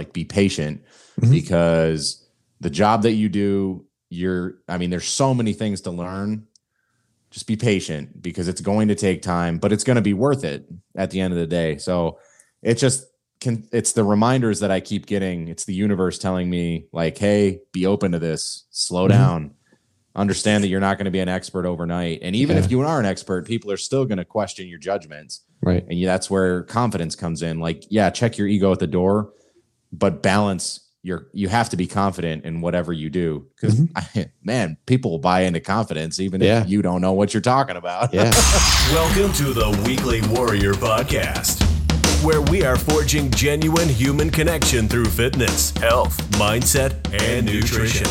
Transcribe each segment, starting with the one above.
Like be patient Mhm. because the job that you do you're i mean there's so many things to learn just be patient because it's going to take time but it's going to be worth it at the end of the day so it just can it's the reminders that i keep getting it's the universe telling me like hey be open to this slow Mhm. down understand that you're not going to be an expert overnight and even Yeah. if you are an expert people are still going to question your judgments Right. and that's where confidence comes in like yeah check your ego at the door but balance your you have to be confident in whatever you do because mm-hmm. man people will buy into confidence even Yeah. if you don't know what you're talking about Yeah. Welcome to the Weekly Warrior Podcast, where we are forging genuine human connection through fitness, health, mindset, and nutrition.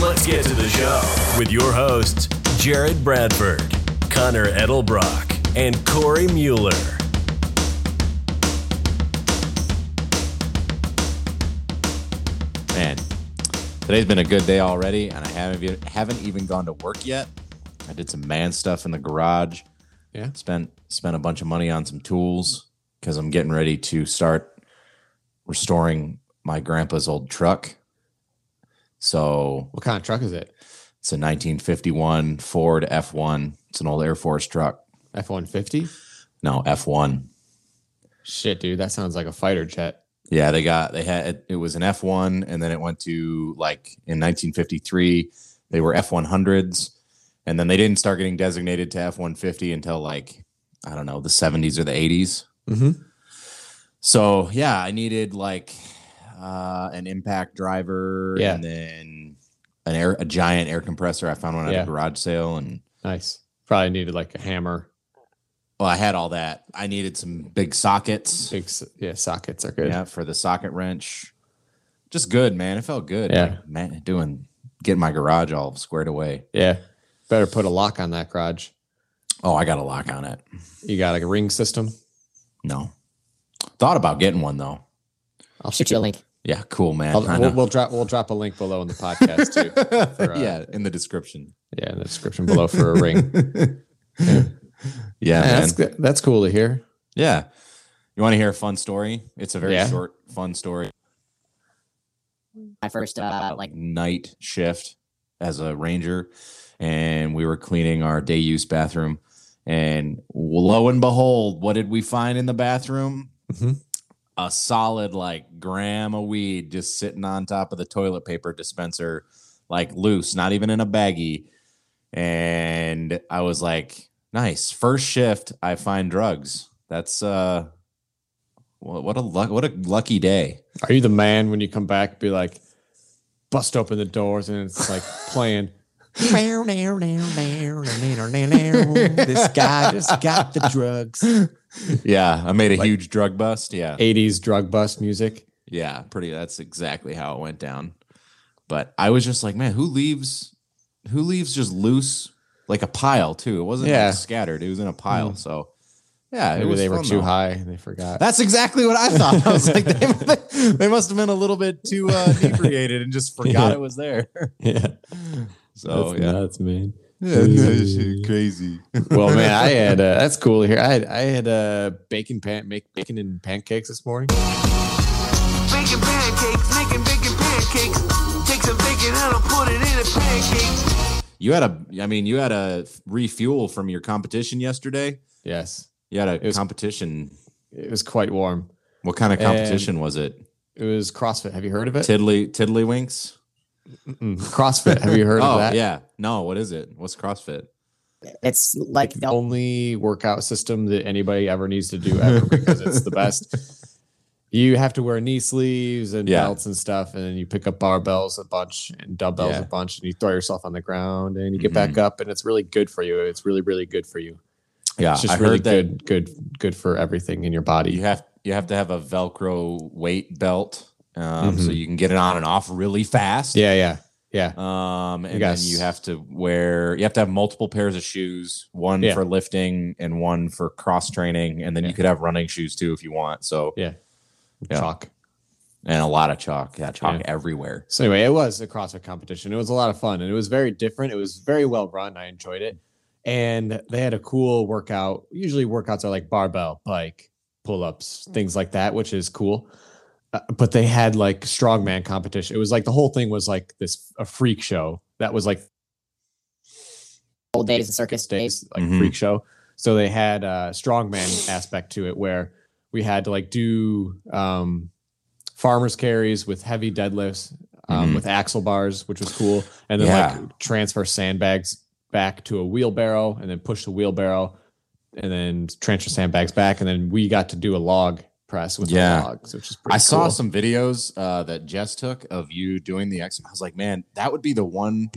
Let's get to the show with your hosts, Jared Bradford, Connor Edelbrock, and Cory Mueller. Today's been a good day already and i haven't even, haven't even gone to work yet i did some man stuff in the garage Yeah. spent spent a bunch of money on some tools because i'm getting ready to start restoring my grandpa's old truck so What kind of truck is it? It's a 1951 Ford F1. It's an old Air Force truck. F one fifty. No, F1. Shit, dude, that sounds like a fighter jet. Yeah, they got they had it was an F1 and then it went to like in 1953 they were F100s and then they didn't start getting designated to F150 until like I don't know, the 70s or the 80s. Mm-hmm. So, yeah, I needed like uh an impact driver Yeah. and then an air a giant air compressor I found one at Yeah. a garage sale and Nice. Probably needed like a hammer. Well, I had all that. I needed some big sockets. Big, yeah, sockets are good. Yeah, for the socket wrench. Just good, man. It felt good. Yeah. Like, man, doing getting my garage all squared away. Yeah. Better put a lock on that garage. Oh, I got a lock on it. You got like a ring system. No. Thought about getting one though. I'll shoot you a link. Yeah, cool, man. We'll, we'll drop we'll drop a link below in the podcast too. for, uh, yeah, in the description. Yeah, in the description below for a ring. yeah, Yeah, man. that's that's cool to hear. Yeah. You want to hear a fun story? It's a very Yeah. short, fun story. My first uh like night shift as a ranger and we were cleaning our day use bathroom and lo and behold what did we find in the bathroom Mhm. a solid like gram of weed just sitting on top of the toilet paper dispenser like loose not even in a baggie and i was like nice first shift i find drugs that's uh what what a luck what a lucky day Are you the man when you come back? Be like, bust open the doors and it's like playing. this guy just got the drugs. yeah i made a Like- huge drug bust yeah 80s drug bust music. Yeah, pretty. That's exactly how it went down. But I was just like, man, who leaves? Who leaves just loose like a pile too? It wasn't Yeah. like scattered. It was in a pile. Mm. So yeah, it Maybe was they were fun, too though. high and they forgot. That's exactly what I thought. I was like, they, they must have been a little bit too uh, inebriated and just forgot Yeah. it was there. yeah. So That's yeah, nuts, man. yeah, that's crazy. Well, man, I had uh, that's cool here. I had I had uh, bacon pan make bacon and pancakes this morning. Making pancakes, making bacon pancakes. Take some bacon and I'll put it in a pancake. You had a, I mean, you had a refuel from your competition yesterday. Yes, You had a was- competition. it was quite warm. What kind of And- competition was it? It was CrossFit. Have you heard of it? Tiddly Tiddlywinks? Mm-mm. CrossFit. Have you heard oh of that? yeah. No, what is it? What's CrossFit? it's like the only workout system that anybody ever needs to do ever because it's the best. You have to wear knee sleeves and Yeah. belts and stuff, and then you pick up barbells a bunch and dumbbells Yeah. a bunch, and you throw yourself on the ground and you get back up, and it's really good for you. It's really, really good for you. Yeah, It's just I really heard that good, good, good for everything in your body. you have you have to have a Velcro weight belt, um, so Mhm. you can get it on and off really fast. Yeah, yeah, yeah. Um, and then you have to wear, you have to have multiple pairs of shoes, one Yeah. for lifting and one for cross training, and then Yeah. you could have running shoes too if you want. So, Yeah. Yeah. Chalk. and a lot of chalk, yeah, chalk Yeah. everywhere. So anyway, it was a CrossFit competition. It was a lot of fun and it was very different. It was very well run. I enjoyed it. And they had a cool workout. Usually workouts are like barbell, bike, pull-ups, things like that, which is cool. Uh, but they had like strongman competition. It was like the whole thing was like this a freak show. That was like Old days circus days. like Mhm. freak show. So they had a strongman aspect to it where we had to like do um, farmers carries with heavy deadlifts um, Mhm. with axle bars, which was cool, and then Yeah. like transfer sandbags back to a wheelbarrow, and then push the wheelbarrow, and then transfer sandbags back, and then we got to do a log press with Yeah. the logs, which is pretty I saw some videos uh, that Jess took of you doing the X. I was like, man, that would be the one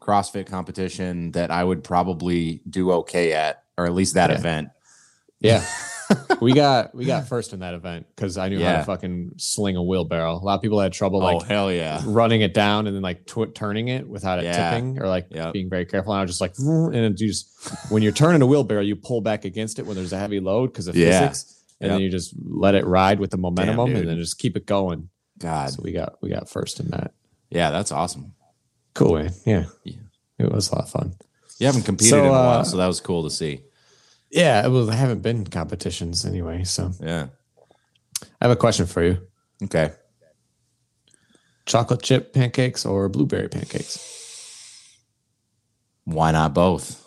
CrossFit competition that I would probably do okay at, or at least that Yeah. event. Yeah. we got we got first in that event because I knew how to fucking sling a wheelbarrow. A lot of people had trouble oh like hell yeah! running it down and then like tw- turning it without it Yeah. tipping or like Yep. being very careful. And I was just like, and you just when you're turning a wheelbarrow, you pull back against it when there's a heavy load because of Yeah. physics, and then you just let it ride with the momentum, dude. and then just keep it going. God, So we got we got first in that. yeah, that's awesome. Cool, man. Yeah, Yeah. it was a lot of fun. You haven't competed So, in a while, uh, so that was cool to see. Yeah, well, I haven't been in competitions anyway, so Yeah. I have a question for you: Okay. chocolate chip pancakes or blueberry pancakes? Why not both?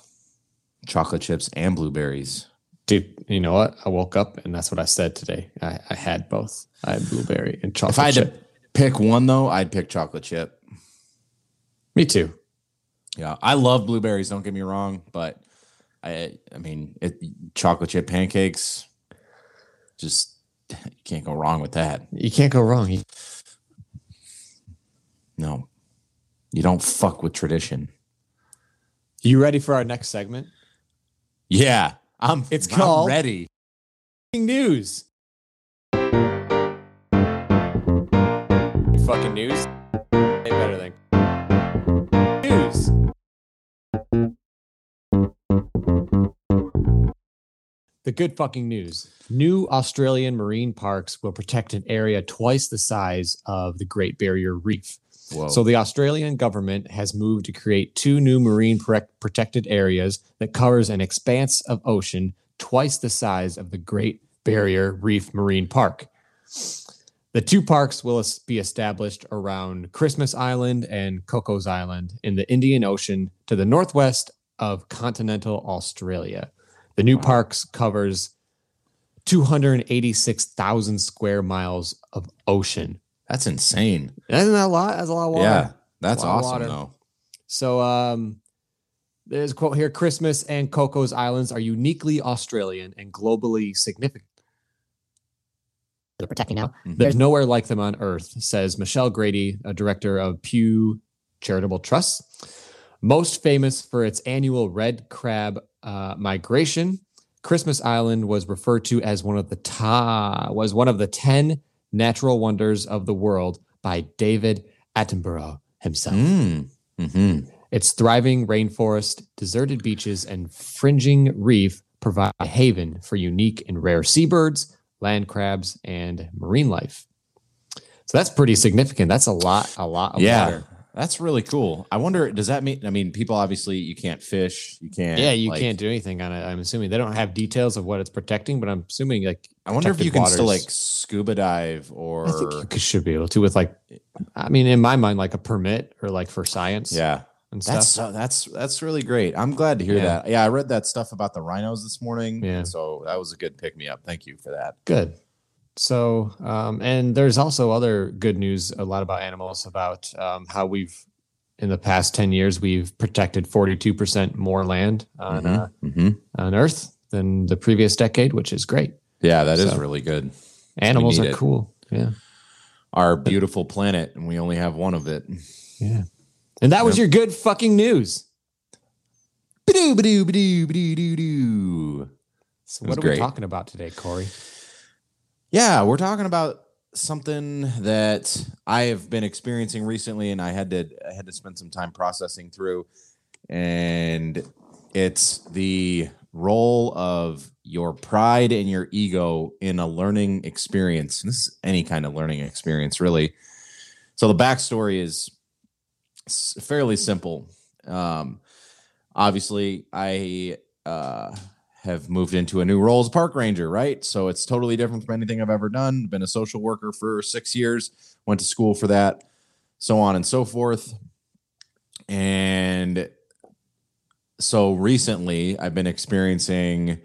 Chocolate chips and blueberries. Dude, you know what? I woke up and that's what I said today. I, I had both. I had blueberry and chocolate If I had chip. to pick one though, I'd pick chocolate chip. Me too. Yeah, I love blueberries. Don't get me wrong, but I, I mean, it, chocolate chip pancakes, just you can't go wrong with that. You can't go wrong. You- No, you don't fuck with tradition. You ready for our next segment? Yeah, I'm. It's I'm called- ready. News. Fucking news. The good fucking news. New Australian marine parks will protect an area twice the size of the Great Barrier Reef. Whoa. So the Australian government has moved to create two new marine protect- protected areas that covers an expanse of ocean twice the size of the Great Barrier Reef Marine Park. The two parks will be established around Christmas Island and Cocos Island in the Indian Ocean to the northwest of continental Australia. The new parks covers 286,000 square miles of ocean. that's insane. Isn't that a lot? That's a lot of water. Yeah, that's Lot awesome water. though. So um there's a quote here Christmas and Cocos Islands are uniquely Australian and globally significant. They're protecting now. There's nowhere like them on earth, says Michelle Grady, a director of Pew Charitable Trust. Most famous for its annual red crab uh, migration, Christmas Island was referred to as one of the ta- was one of the 10 natural wonders of the world by David Attenborough himself. Mm. hmm Its thriving rainforest, deserted beaches, and fringing reef provide a haven for unique and rare seabirds, land crabs, and marine life. So that's pretty significant. That's a lot, a lot of Yeah, water. That's really cool. I wonder, does that mean? I mean, people obviously you can't fish, you can't. Yeah, you like- can't do anything on it. I'm assuming they don't have details of what it's protecting, but I'm assuming like I wonder if you can still like scuba dive or I think you should be able to with like, I mean, in my mind, like a permit or like for science. yeah. and stuff. That's so, that's that's really great. I'm glad to hear Yeah. that. Yeah, I read that stuff about the rhinos this morning. Yeah. so that was a good pick me up. Thank you for that. Good. So, um, and there's also other good news a lot about animals about um, how we've, in the past 10 years, we've protected 42% more land on, Mhm, uh, mhm. on Earth than the previous decade, which is great. Yeah, that is So- really good. Animals are it. cool. Yeah. Our beautiful planet, and we only have one of it. Yeah. And that was Yep. your good fucking news. Ba-doo, ba-doo, ba-doo, ba-doo, doo, doo. So, what are we talking about today, Cory? Yeah, we're talking about something that I have been experiencing recently, and I had to I had to spend some time processing through, and it's the role of your pride and your ego in a learning experience. This is any kind of learning experience, really. So the backstory is fairly simple. Um, obviously, I uh, have moved into a new role as park ranger, right? So it's totally different from anything I've ever done. Been a social worker for six years, went to school for that, so on and so forth. And so recently, I've been experiencing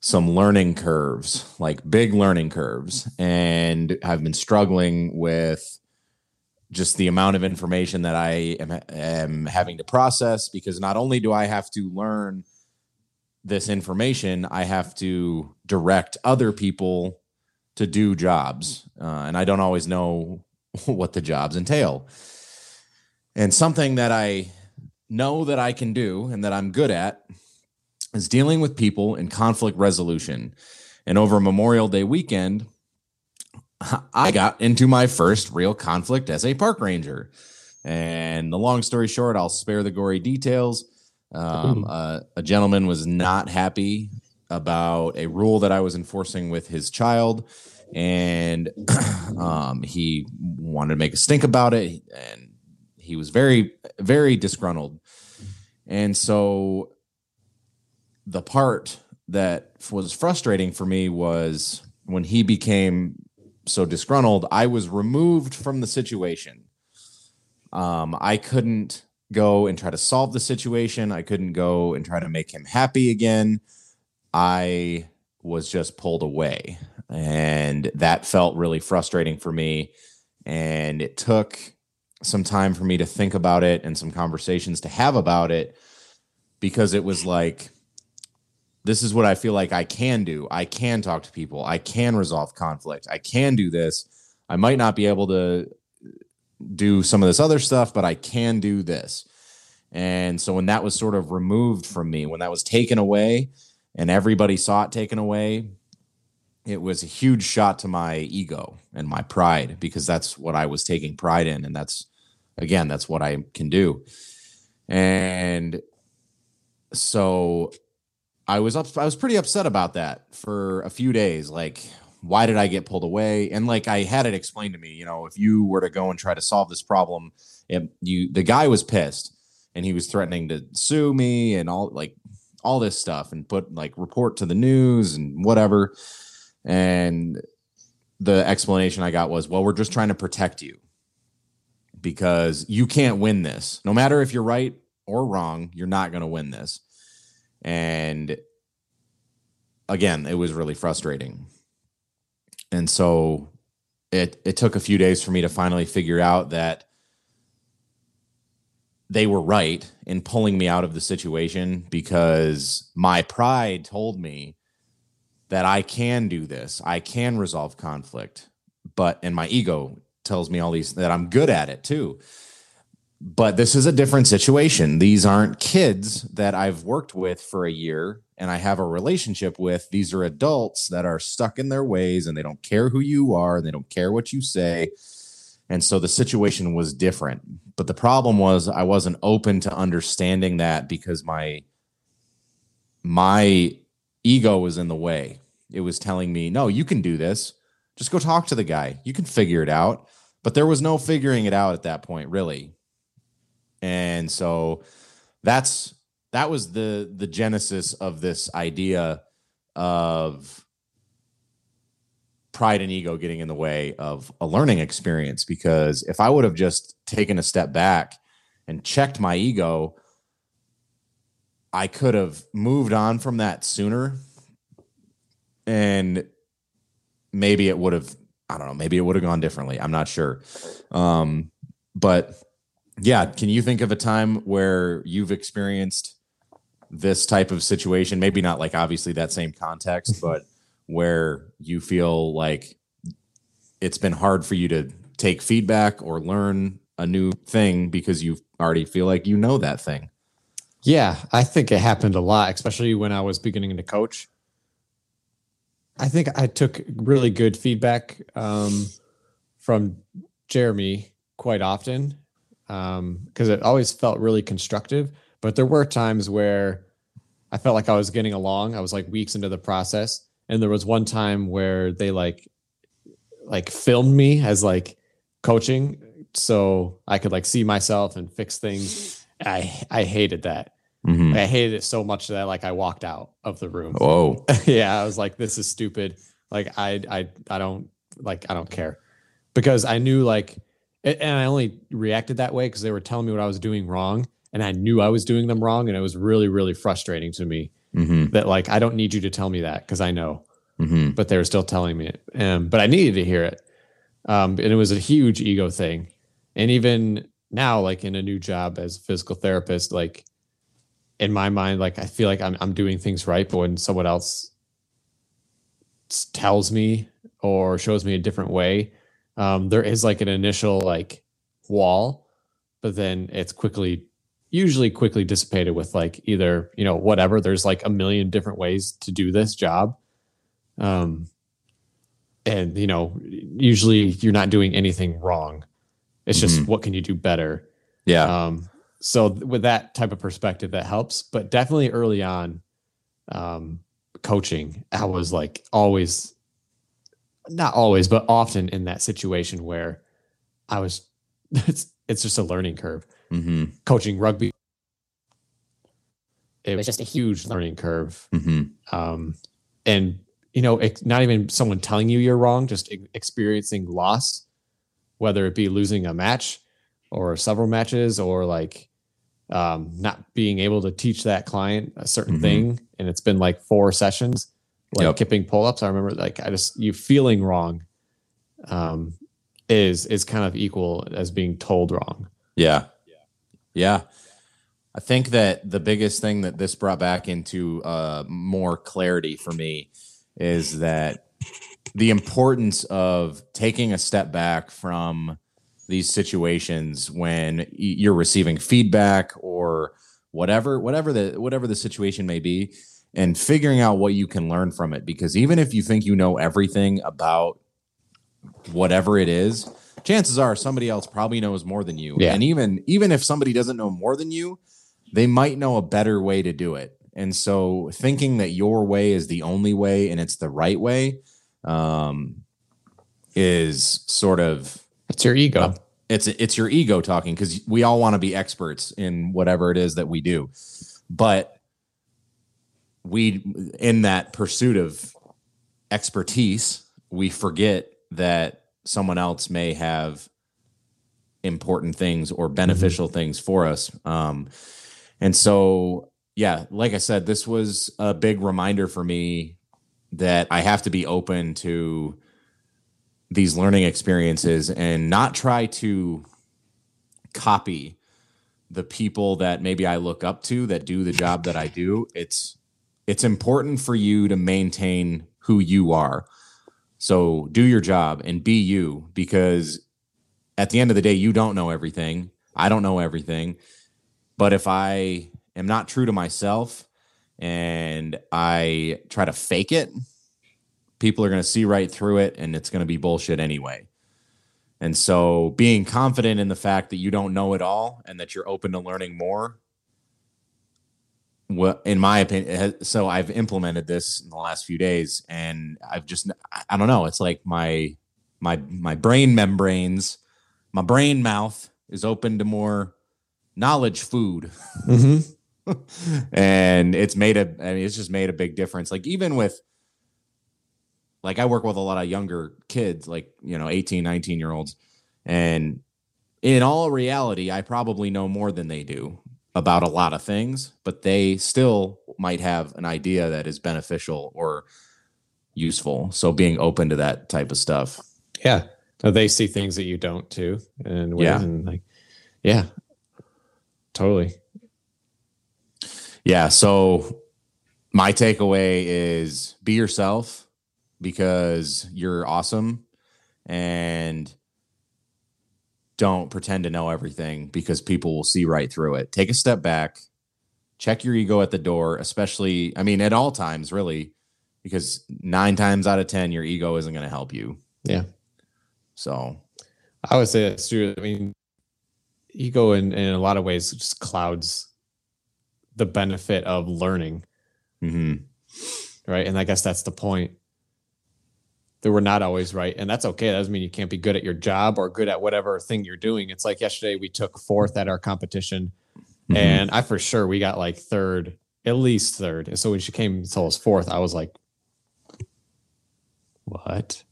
some learning curves, like big learning curves, and I've been struggling with just the amount of information that I am, am having to process because not only do I have to learn this information, I have to direct other people to do jobs. Uh, and I don't always know what the jobs entail. And something that I know that I can do and that I'm good at is dealing with people in conflict resolution. And over Memorial Day weekend, I got into my first real conflict as a park ranger. And the long story short, I'll spare the gory details. Um, uh, a gentleman was not happy about a rule that I was enforcing with his child, and um, he wanted to make a stink about it, and he was very, very disgruntled. And so, the part that was frustrating for me was when he became so disgruntled, I was removed from the situation. Um, I couldn't go and try to solve the situation. I couldn't go and try to make him happy again. I was just pulled away. And that felt really frustrating for me. And it took some time for me to think about it and some conversations to have about it because it was like, this is what I feel like I can do. I can talk to people. I can resolve conflict. I can do this. I might not be able to do some of this other stuff, but I can do this. And so when that was sort of removed from me, when that was taken away and everybody saw it taken away, it was a huge shot to my ego and my pride because that's what I was taking pride in. And that's, again, that's what I can do. And so I was up, I was pretty upset about that for a few days. Like, why did I get pulled away? And like I had it explained to me, you know, if you were to go and try to solve this problem, it, you the guy was pissed and he was threatening to sue me and all like all this stuff and put like report to the news and whatever. And the explanation I got was, well, we're just trying to protect you because you can't win this. No matter if you're right or wrong, you're not going to win this. And again, it was really frustrating. And so it it took a few days for me to finally figure out that they were right in pulling me out of the situation because my pride told me that I can do this. I can resolve conflict. But and my ego tells me all these that I'm good at it too. But this is a different situation. These aren't kids that I've worked with for a year and I have a relationship with. These are adults that are stuck in their ways and they don't care who you are, they don't care what you say. And so the situation was different. But the problem was I wasn't open to understanding that because my my ego was in the way. It was telling me, "No, you can do this. Just go talk to the guy. You can figure it out." But there was no figuring it out at that point, really. And so that's that was the the genesis of this idea of pride and ego getting in the way of a learning experience. Because if I would have just taken a step back and checked my ego I could have moved on from that sooner. And maybe it would have I don't know maybe it would have gone differently. I'm not sure. Um but yeah can you think of a time where you've experienced this type of situation? Maybe not like obviously that same context but where you feel like it's been hard for you to take feedback or learn a new thing because you already feel like you know that thing? Yeah, I think it happened a lot, especially when I was beginning to coach. I think I took really good feedback um, from Jeremy quite often because it always felt really constructive. But there were times where I felt like I was getting along. I was like weeks into the process, and there was one time where they like like filmed me as like coaching, so I could like see myself and fix things. I I hated that. Mhm. I hated it so much that like I walked out of the room. Whoa. yeah, I was like, this is stupid. Like I I I don't like I don't care because I knew like and I only reacted that way because they were telling me what I was doing wrong and I knew I was doing them wrong and it was really really frustrating to me hmm that like I don't need you to tell me that because I know hmm but they were still telling me it. Um, but I needed to hear it. Um, and it was a huge ego thing. And even now, like in a new job as a physical therapist, like in my mind, like I feel like I'm I'm doing things right, but when someone else tells me or shows me a different way, um, there is like an initial like wall, but then it's quickly usually quickly dissipated with like either you know whatever. There's like a million different ways to do this job. Um and you know usually you're not doing anything wrong. It's just Mhm. what can you do better? Yeah. um so with that type of perspective that helps. But definitely early on um coaching i was like always not always but often in that situation where i was it's it's just a learning curve. Hmm coaching rugby. It was was just a huge learning curve. Hmm um, and you know ex- not even someone telling you you're wrong just experiencing loss whether it be losing a match or several matches or like um, not being able to teach that client a certain Mhm. thing. And it's been like four sessions like Yep. kipping pull-ups i remember like i just you feeling wrong um, is is kind of equal as being told wrong Yeah. Yeah. I think that the biggest thing that this brought back into uh, more clarity for me is that the importance of taking a step back from these situations when you're receiving feedback or whatever whatever the whatever the situation may be and figuring out what you can learn from it because even if you think you know everything about whatever it is chances are somebody else probably knows more than you. Yeah. and even even if somebody doesn't know more than you they might know a better way to do it. And so thinking that your way is the only way and it's the right way um is sort of it's your ego. Uh, it's it's your ego talking because we all want to be experts in whatever it is that we do. But we in that pursuit of expertise we forget that someone else may have important things or beneficial things for us um and so yeah like i said this was a big reminder for me that i have to be open to these learning experiences and not try to copy the people that maybe I look up to that do the job that I do. It's it's important for you to maintain who you are. So do your job and be you because at the end of the day you don't know everything. I don't know everything. But if I am not true to myself and I try to fake it, people are going to see right through it and it's going to be bullshit anyway. And so being confident in the fact that you don't know it all and that you're open to learning more well in my opinion so I've implemented this in the last few days and I've just I- don't know it's like my my my brain membranes my brain mouth is open to more knowledge food mm-hmm. and it's made a I mean, it's just made a big difference. Like even with like I work with a lot of younger kids, like you know, 18, 19 year olds, and in all reality, I probably know more than they do about a lot of things, but they still might have an idea that is beneficial or useful. So being open to that type of stuff. Yeah. So they see things that you don't too. And Yeah. and like yeah. Totally. Yeah. So my takeaway is be yourself because you're awesome and don't pretend to know everything because people will see right through it. Take a step back, check your ego at the door, especially, I mean, at all times, really. because nine times out of ten, your ego isn't going to help you. Yeah. So I would say that's true. I mean, ego in, in a lot of ways just clouds the benefit of learning, mhm. right? And I guess that's the point. That we're not always right. And that's okay. That doesn't mean you can't be good at your job or good at whatever thing you're doing. It's like yesterday we took fourth at our competition. Mhm. And I for sure we got like third, at least third. And so when she came and told us fourth, I was like, what?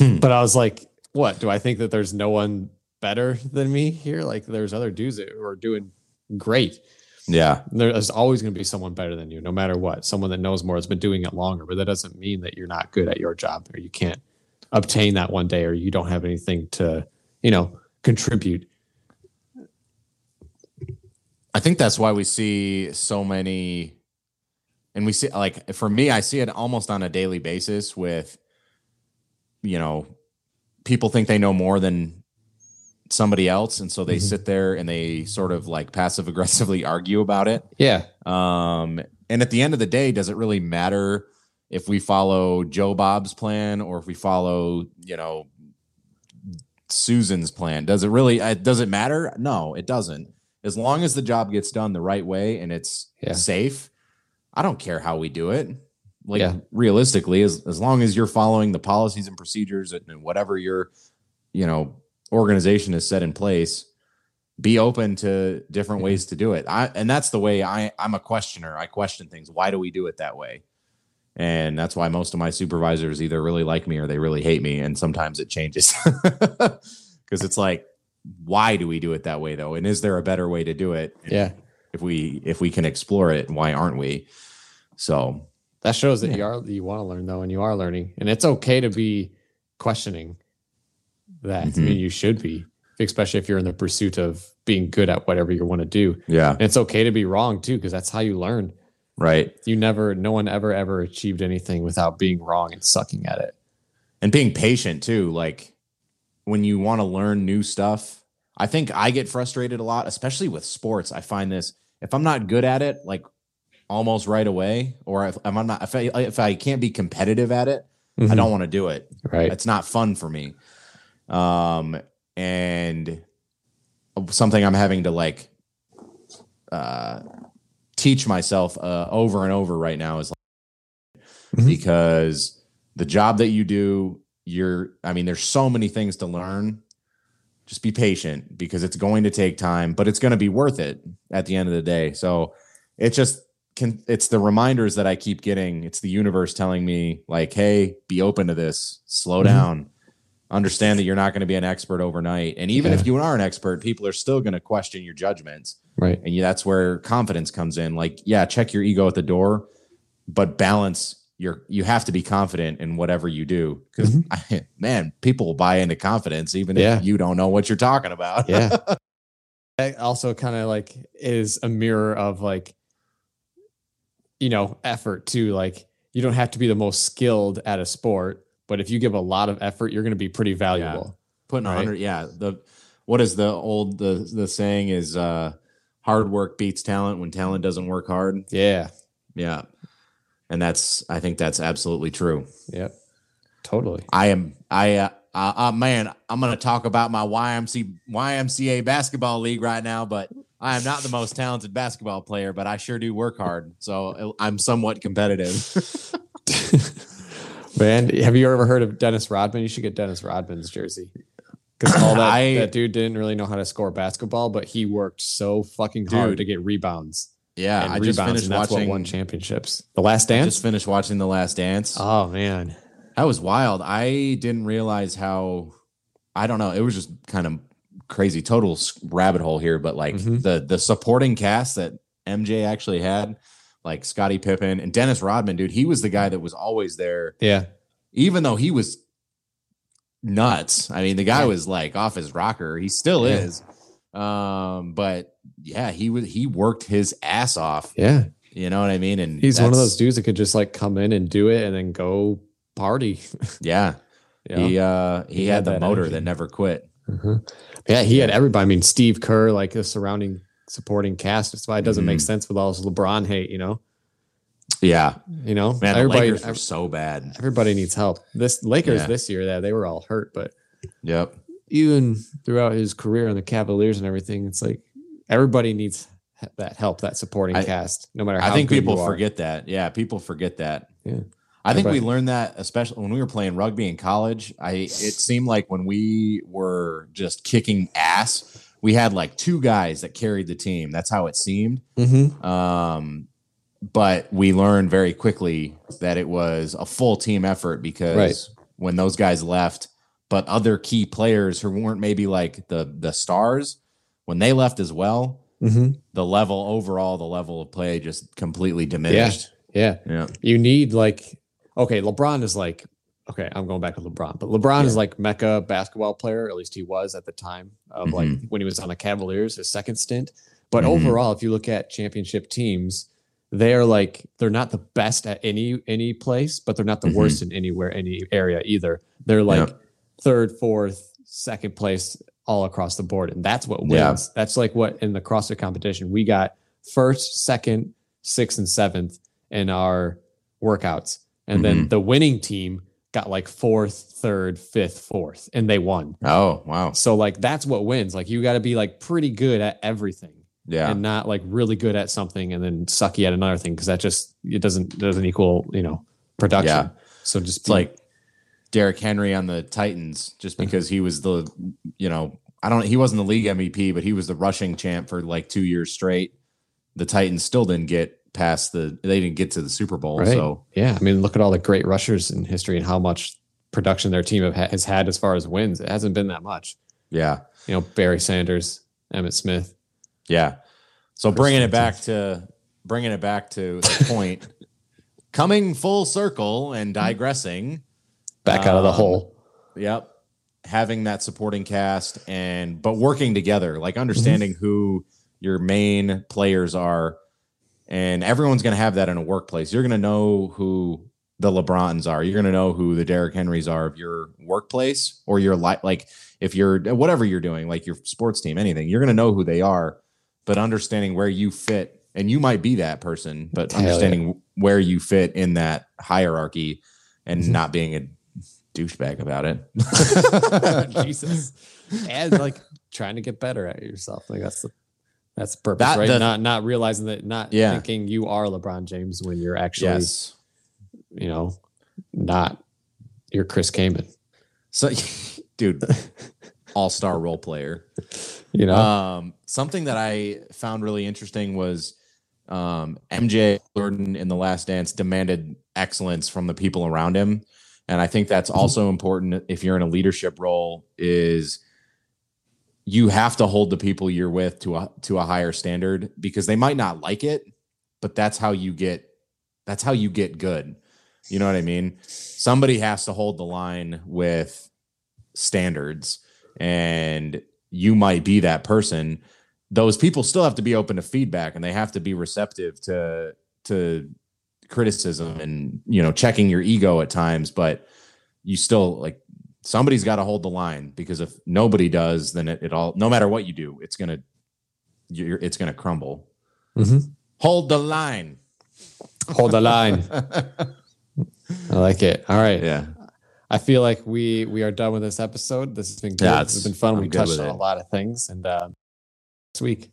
but I was like, what? Do I think that there's no one better than me here? Like there's other dudes that are doing great. Yeah, There's always going to be someone better than you, no matter what. Someone that knows more has been doing it longer, but that doesn't mean that you're not good at your job or you can't obtain that one day or you don't have anything to, you know, contribute. I think that's why we see so many, and we see like for me, I see it almost on a daily basis with, you know, people think they know more than somebody else, and so they Mhm. sit there and they sort of like passive aggressively argue about it. Yeah. Um, and at the end of the day, does it really matter if we follow Joe Bob's plan or if we follow, you know, Susan's plan? Does it really? uh, Does it matter? No, it doesn't. As long as the job gets done the right way and it's Yeah. safe, I don't care how we do it. Like Yeah. realistically, as as long as you're following the policies and procedures and and whatever your, you know, organization is set in place, be open to different ways to do it. I and that's the way I I'm a questioner. I question things. Why do we do it that way? And that's why most of my supervisors either really like me or they really hate me. And sometimes it changes because it's like, why do we do it that way though? And is there a better way to do it? Yeah. If we if we can explore it, why aren't we? So That shows that Yeah. you are you want to learn though, and you are learning, and it's okay to be questioning that. I Mhm. mean, you should be, especially if you're in the pursuit of being good at whatever you want to do. yeah, And it's okay to be wrong too, because that's how you learn. right. You never, no one ever ever achieved anything without being wrong and sucking at it. and being patient too like when you want to learn new stuff i think i get frustrated a lot especially with sports i find this if i'm not good at it like almost right away or if i'm not if i, if I can't be competitive at it i don't want to do it right. it's not fun for me um and something i'm having to like uh teach myself uh over and over right now is Mhm. because the job that you do you're i mean there's so many things to learn. Just be patient because it's going to take time but it's going to be worth it at the end of the day. So it just can it's the reminders that i keep getting. It's the universe telling me like hey be open to this. Slow Mhm. down understand that you're not going to be an expert overnight and even Yeah. if you are an expert people are still going to question your judgments Right. and that's where confidence comes in like yeah check your ego at the door but balance your you have to be confident in whatever you do because man people will buy into confidence even Mm-hmm. Yeah. if you don't know what you're talking about Yeah. That also kind of like is a mirror of like, you know, effort too. Like you don't have to be the most skilled at a sport, but if you give a lot of effort, you're going to be pretty valuable. putting a Right. hundred yeah the what is the old the the saying is uh hard work beats talent when talent doesn't work hard Yeah. yeah and that's i think that's absolutely true Yep. Totally. I am I uh, uh, uh man, I'm going to talk about my YMC YMCA basketball league right now, but I am not the most talented basketball player, but I sure do work hard. So I'm somewhat competitive. Man, have you ever heard of Dennis Rodman? You should get Dennis Rodman's jersey. Because all that, I- that dude didn't really know how to score basketball, but he worked so fucking hard Dude. to get rebounds. Yeah, I just finished that's watching what won championships. The Last I Dance. just finished watching The Last Dance. oh man, That was wild. I didn't realize how I don't know, it was just kind of crazy total rabbit hole here, but like Mhm. the the supporting cast that MJ actually had, like Scottie Pippen and Dennis Rodman, dude, he was the guy that was always there yeah, even though he was nuts. I mean, the guy was like off his rocker. He still Yeah. is. Um, but yeah, he was he worked his ass off. yeah. You know what I mean? And He's one of those dudes that could just like come in and do it and then go party. Yeah. you know? He uh he, He had, had the that motor energy. that never quit. Mhm. Yeah, he had everybody. I mean, Steve Kerr, like the surrounding supporting cast. That's why it doesn't make Mhm. sense with all this LeBron hate, you know? Yeah, You know, man, everybody Lakers were so bad. everybody needs help. This Lakers Yeah. this year, yeah, they were all hurt, but Yep. even throughout his career in the Cavaliers and everything, it's like everybody needs that help, that supporting I- cast, no matter how I think people are. forget that. Yeah, people forget that. Yeah. I think we learned that especially when we were playing rugby in college. I it seemed like when we were just kicking ass, we had like two guys that carried the team. That's how it seemed. Mhm. Um, but we learned very quickly that it was a full team effort because Right. when those guys left, but other key players who weren't maybe like the the stars, when they left as well, Mhm. the level overall, the level of play just completely diminished. Yeah, Yeah. you need like okay, LeBron is like okay, I'm going back to LeBron, but LeBron is like mecca basketball player, at least he was at the time of like Mm-hmm. when he was on the Cavaliers, his second stint. But Mhm. overall, if you look at championship teams, they're like they're not the best at any any place, but they're not the Mhm. worst in anywhere any area either. They're like third, fourth, second place all across the board, and that's what wins. Yeah. That's like what in the CrossFit competition we got first, second, sixth, and seventh in our workouts, and then Mhm. the winning team got like fourth, third, fifth, fourth, and they won. Oh, wow. So like that's what wins. Like you got to be like pretty good at everything Yeah. and not like really good at something and then sucky at another thing because that just it doesn't doesn't equal you know production. Yeah. So just It's like Derrick Henry on the Titans, just mm-hmm. because he was the, you know, I don't, he wasn't the league MVP, but he was the rushing champ for like two years straight. The Titans still didn't get past the, they didn't get to the Super Bowl. right. So, yeah, I mean look at all the great rushers in history and how much production their team ha- has had as far as wins. It hasn't been that much. yeah. You know Barry Sanders, Emmitt Smith. Yeah. So bringing it back to, bringing it back to the point, coming full circle and digressing. Back out of the Um, hole. Yep. Having that supporting cast and but working together, like understanding who your main players are. And everyone's gonna have that in a workplace. You're gonna know who the LeBrons are. You're gonna know who the Derrick Henrys are of your workplace or your li- like if you're whatever you're doing, like your sports team, anything, you're gonna know who they are, but understanding where you fit, and you might be that person, but Hell yeah. understanding where you fit in that hierarchy and Mhm. not being a douchebag about it. Jesus. And like trying to get better at yourself. Like that's the that's the purpose, That- right? the- not not realizing that not Yeah. thinking you are LeBron James when you're actually, yes. you know, not you're Chris Kaman. So, dude, all star role player. You know? Um, something that I found really interesting was um, MJ Jordan in The Last Dance demanded excellence from the people around him, and I think that's also important if you're in a leadership role. Is you have to hold the people you're with to a to a higher standard because they might not like it, but that's how you get that's how you get good. You know what I mean? Somebody has to hold the line with standards and you might be that person those people still have to be open to feedback and they have to be receptive to to criticism and you know checking your ego at times but you still like somebody's got to hold the line because if nobody does then it, it all no matter what you do it's gonna you're it's gonna crumble Mhm. hold the line Hold the line. I like it. All right. yeah I feel like we we are done with this episode. This has been good. Yeah, this has been fun. I'm we touched on it. a lot of things and uh next week.